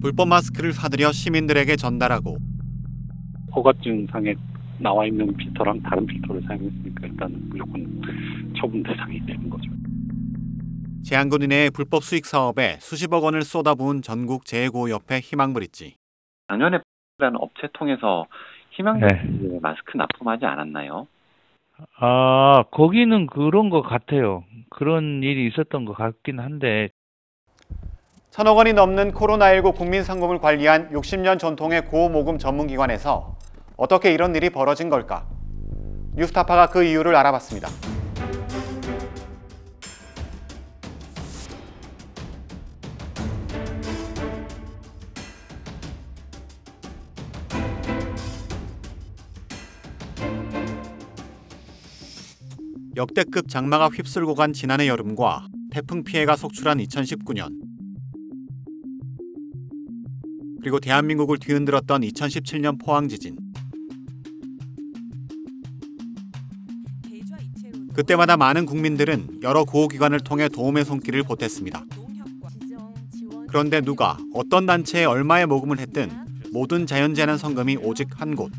불법 마스크를 사들여 시민들에게 전달하고 허가증상에 나와 있는 필터랑 다른 필터를 사용했으니까 일단 무조건 처분 대상이 되는 거죠. 제한군 이내의 불법 수익 사업에 수십억 원을 쏟아부은 전국 재해구호협회 희망브릿지. 작년에 라는 업체 통해서 희망 네. 마스크 납품하지 않았나요? 아, 거기는 그런 것 같아요. 그런 일이 있었던 것 같긴 한데, 천억 원이 넘는 코로나19 국민 상금을 관리한 60년 전통의 고모금 전문기관에서 어떻게 이런 일이 벌어진 걸까? 뉴스타파가 그 이유를 알아봤습니다. 역대급 장마가 휩쓸고 간 지난해 여름과 태풍 피해가 속출한 2019년 그리고 대한민국을 뒤흔들었던 2017년 포항 지진 그때마다 많은 국민들은 여러 구호기관을 통해 도움의 손길을 보탰습니다. 그런데 누가 어떤 단체에 얼마의 모금을 했든 모든 자연재난 성금이 오직 한 곳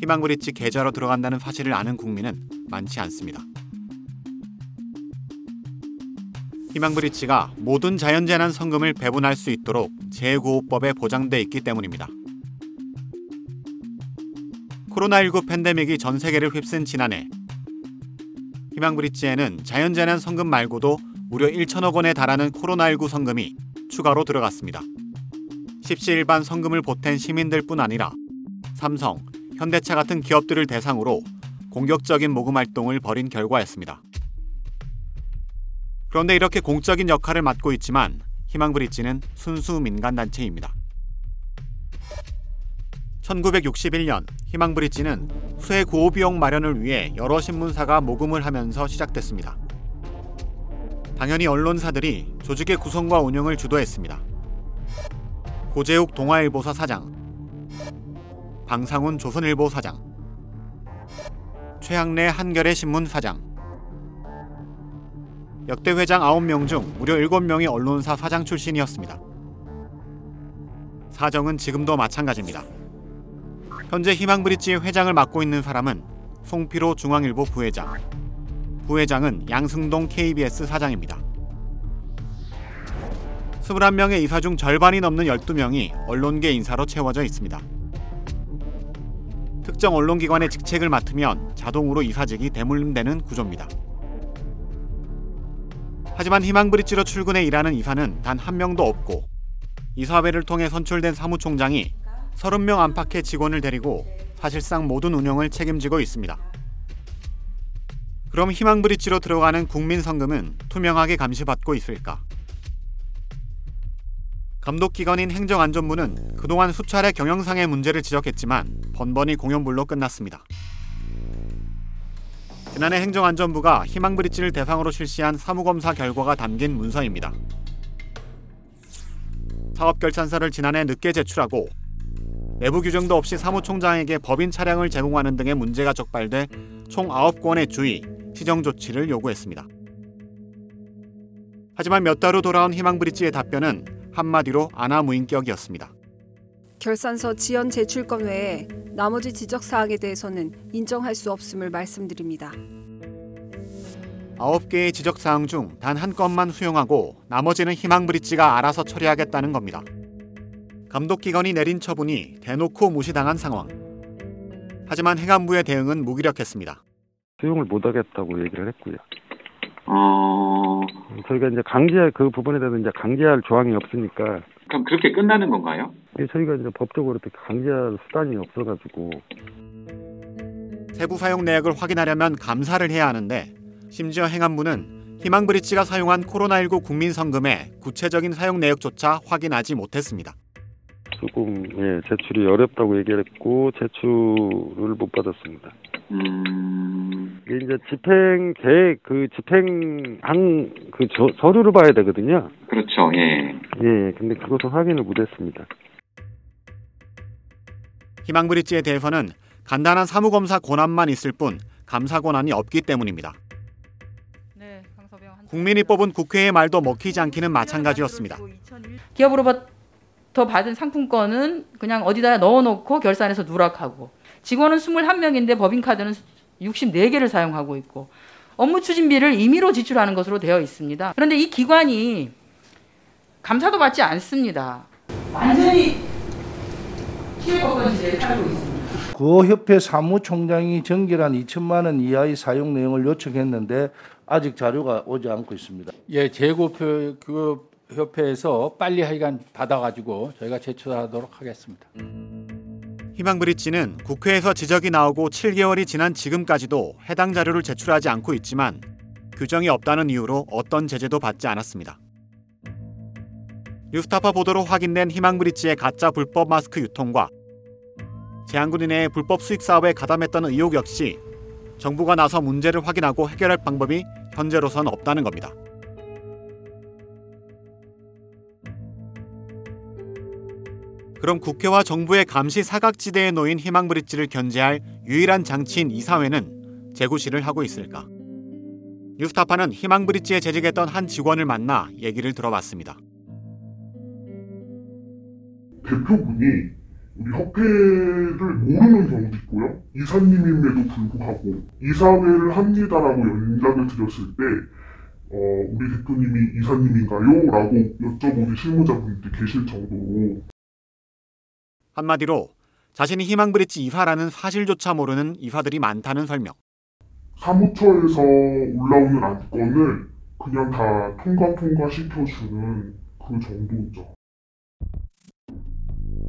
희망브릿지 계좌로 들어간다는 사실을 아는 국민은 많지 않습니다. 희망브릿지가 모든 자연재난 성금을 배분할 수 있도록 재구호법에 보장돼 있기 때문입니다. 코로나19 팬데믹이 전 세계를 휩쓴 지난해 희망브릿지에는 자연재난 성금 말고도 무려 1천억 원에 달하는 코로나19 성금이 추가로 들어갔습니다. 십시일반 성금을 보탠 시민들뿐 아니라 삼성, 현대차 같은 기업들을 대상으로 공격적인 모금 활동을 벌인 결과였습니다. 그런데 이렇게 공적인 역할을 맡고 있지만 희망브릿지는 순수 민간단체입니다. 1961년 희망브릿지는 수해 구호 비용 마련을 위해 여러 신문사가 모금을 하면서 시작됐습니다. 당연히 언론사들이 조직의 구성과 운영을 주도했습니다. 고재욱 동아일보사 사장, 방상훈 조선일보 사장, 최학래 한겨레 신문 사장, 역대 회장 9명 중 무려 7명이 언론사 사장 출신이었습니다. 사정은 지금도 마찬가지입니다. 현재 희망브릿지의 회장을 맡고 있는 사람은 송피로 중앙일보 부회장, 부회장은 양승동 KBS 사장입니다. 21명의 이사 중 절반이 넘는 12명이 언론계 인사로 채워져 있습니다. 특정 언론기관의 직책을 맡으면 자동으로 이사직이 대물림되는 구조입니다. 하지만 희망브릿지로 출근해 일하는 이사는 단 한 명도 없고 이사회를 통해 선출된 사무총장이 30명 안팎의 직원을 데리고 사실상 모든 운영을 책임지고 있습니다. 그럼 희망브릿지로 들어가는 국민 성금은 투명하게 감시받고 있을까? 감독기관인 행정안전부는 그동안 수차례 경영상의 문제를 지적했지만 번번이 공연불로 끝났습니다. 지난해 행정안전부가 희망브릿지를 대상으로 실시한 사무검사 결과가 담긴 문서입니다. 사업 결산서를 지난해 늦게 제출하고 내부 규정도 없이 사무총장에게 법인 차량을 제공하는 등의 문제가 적발돼 총 9건의 주의, 시정 조치를 요구했습니다. 하지만 몇 달 후 돌아온 희망브릿지의 답변은 한마디로 아나무인격이었습니다. 결산서 지연 제출건 외에 나머지 지적 사항에 대해서는 인정할 수 없음을 말씀드립니다. 9개의 지적 사항 중 단 한 건만 수용하고 나머지는 희망 브릿지가 알아서 처리하겠다는 겁니다. 감독 기관이 내린 처분이 대놓고 무시당한 상황. 하지만 행안부의 대응은 무기력했습니다. 수용을 못 하겠다고 얘기를 했고요. 어, 저희가 이제 강제할 그 부분에 대해서 이제 강제할 조항이 없으니까 그럼 그렇게 끝나는 건가요? 예, 저희가 이제 법적으로 이렇게 강제할 수단이 없어가지고 세부 사용 내역을 확인하려면 감사를 해야 하는데 심지어 행안부는 희망브릿지가 사용한 코로나19 국민성금의 구체적인 사용 내역조차 확인하지 못했습니다. 조금 예, 제출이 어렵다고 얘기를 했고 제출을 못 받았습니다. 음, 이게 이제 집행 계획 그 집행한 그 저- 서류를 봐야 되거든요. 그렇죠. 예. 예, 근데 그것을 확인을 못했습니다. 희망브릿지에 대해서는 간단한 사무검사 권한만 있을 뿐 감사 권한이 없기 때문입니다. 네, 국민이 뽑은 국회의 말도 먹히지 않기는 마찬가지였습니다. 기업으로부터 더 받은 상품권은 그냥 어디다 넣어놓고 결산해서 누락하고 직원은 21명인데 법인카드는 64개를 사용하고 있고 업무 추진비를 임의로 지출하는 것으로 되어 있습니다. 그런데 이 기관이 감사도 받지 않습니다. 완전히 살고 있습니다. 그 협회 사무총장이 정결한 2천만 원 이하의 사용 내용을 요청했는데 아직 자료가 오지 않고 있습니다. 예, 재고표 그 협회에서 빨리 하여간 받아가지고 저희가 제출하도록 하겠습니다. 희망브릿지는 국회에서 지적이 나오고 7개월이 지난 지금까지도 해당 자료를 제출하지 않고 있지만 규정이 없다는 이유로 어떤 제재도 받지 않았습니다. 뉴스타파 보도로 확인된 희망브릿지의 가짜 불법 마스크 유통과 제한군인의 불법 수익 사업에 가담했던 의혹 역시 정부가 나서 문제를 확인하고 해결할 방법이 현재로선 없다는 겁니다. 그럼 국회와 정부의 감시 사각지대에 놓인 희망브릿지를 견제할 유일한 장치인 이사회는 재구실을 하고 있을까? 뉴스타파는 희망브릿지에 재직했던 한 직원을 만나 얘기를 들어봤습니다. 대표분이 우리 협회를 모르는 경우도 있고요. 이사님임에도 불구하고 이사회를 합니다라고 연락을 드렸을 때 어, 우리 대표님이 이사님인가요? 라고 여쭤보는 실무자분들이 계실 정도로 한마디로 자신이 희망브릿지 이사라는 사실조차 모르는 이사들이 많다는 설명. 사무처에서 올라오는 안건을 그냥 다 통과 통과 시켜주는 그 정도죠.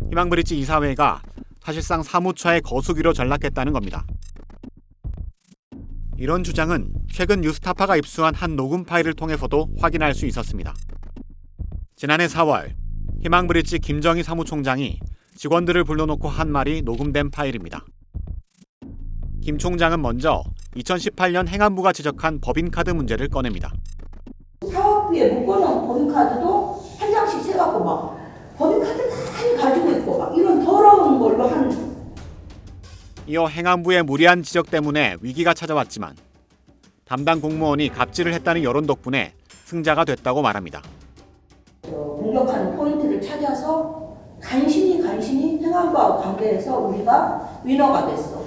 희망브릿지 이사회가 사실상 사무처의 거수기로 전락했다는 겁니다. 이런 주장은 최근 뉴스타파가 입수한 한 녹음 파일을 통해서도 확인할 수 있었습니다. 지난해 4월 희망브릿지 김정희 사무총장이 직원들을 불러놓고 한 말이 녹음된 파일입니다. 김 총장은 먼저 2018년 행안부가 지적한 법인카드 문제를 꺼냅니다. 사업비에 묶어놓은 법인카드도 한 장씩 세갖고 막 법인카드 많이 가지고 이어 행안부의 무리한 지적 때문에 위기가 찾아왔지만 담당 공무원이 갑질을 했다는 여론 덕분에 승자가 됐다고 말합니다. 어, 공격하는 포인트를 찾아서 간신히 간신히 행안부하고 관계해서 우리가 위너가 됐어.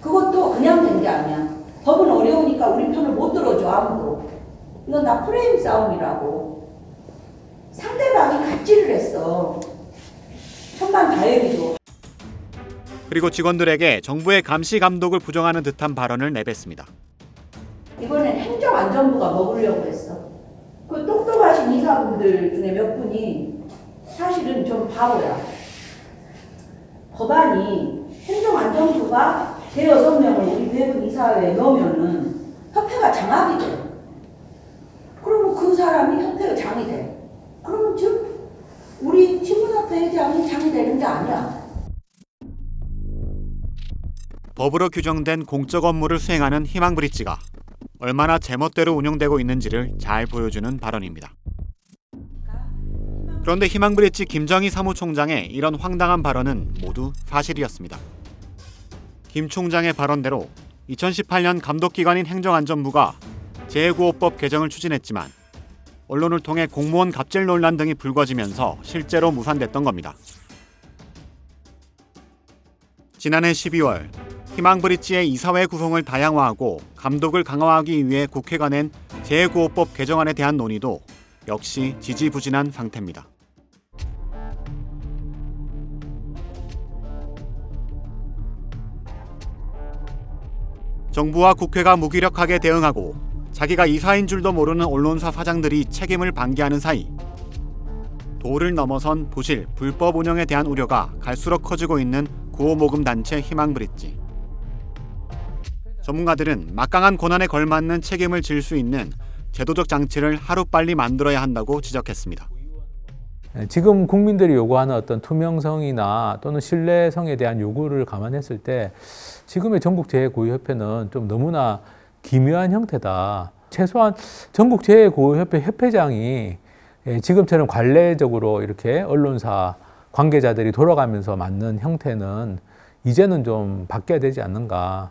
그것도 그냥 된 게 아니야. 법은 어려우니까 우리 편을 못 들어줘 아무도. 이건 다 프레임 싸움이라고. 상대방이 갑질을 했어. 천만 다행이죠. 그리고 직원들에게 정부의 감시 감독을 부정하는 듯한 발언을 내뱉습니다. 이번엔 행정안전부가 먹으려고 했어. 그 똑똑하신 이사분들 중에 몇 분이 사실은 좀 바보야. 법안이 행정안전부가 대여섯 명을 우리 배분 이사회에 넣으면은 협회가 장악이 돼. 그러면 그 사람이 협회가 장이 돼. 그러면 즉 우리 신문협회 회장이 장이 되는 게 아니야. 법으로 규정된 공적 업무를 수행하는 희망브릿지가 얼마나 제멋대로 운영되고 있는지를 잘 보여주는 발언입니다. 그런데 희망브릿지 김정희 사무총장의 이런 황당한 발언은 모두 사실이었습니다. 김 총장의 발언대로 2018년 감독기관인 행정안전부가 재해구호법 개정을 추진했지만 언론을 통해 공무원 갑질 논란 등이 불거지면서 실제로 무산됐던 겁니다. 지난해 12월 희망브릿지의 이사회 구성을 다양화하고 감독을 강화하기 위해 국회가 낸 재해구호법 개정안에 대한 논의도 역시 지지부진한 상태입니다. 정부와 국회가 무기력하게 대응하고 자기가 이사인 줄도 모르는 언론사 사장들이 책임을 방기하는 사이 도를 넘어선 부실, 불법 운영에 대한 우려가 갈수록 커지고 있는 구호모금 단체 희망브릿지. 전문가들은 막강한 고난에 걸맞는 책임을 질 수 있는 제도적 장치를 하루빨리 만들어야 한다고 지적했습니다. 지금 국민들이 요구하는 어떤 투명성이나 또는 신뢰성에 대한 요구를 감안했을 때 지금의 전국재해구호협회는 좀 너무나 기묘한 형태다. 최소한 전국재해구호협회 협회장이 예, 지금처럼 관례적으로 이렇게 언론사 관계자들이 돌아가면서 맡는 형태는 이제는 좀 바뀌어야 되지 않는가.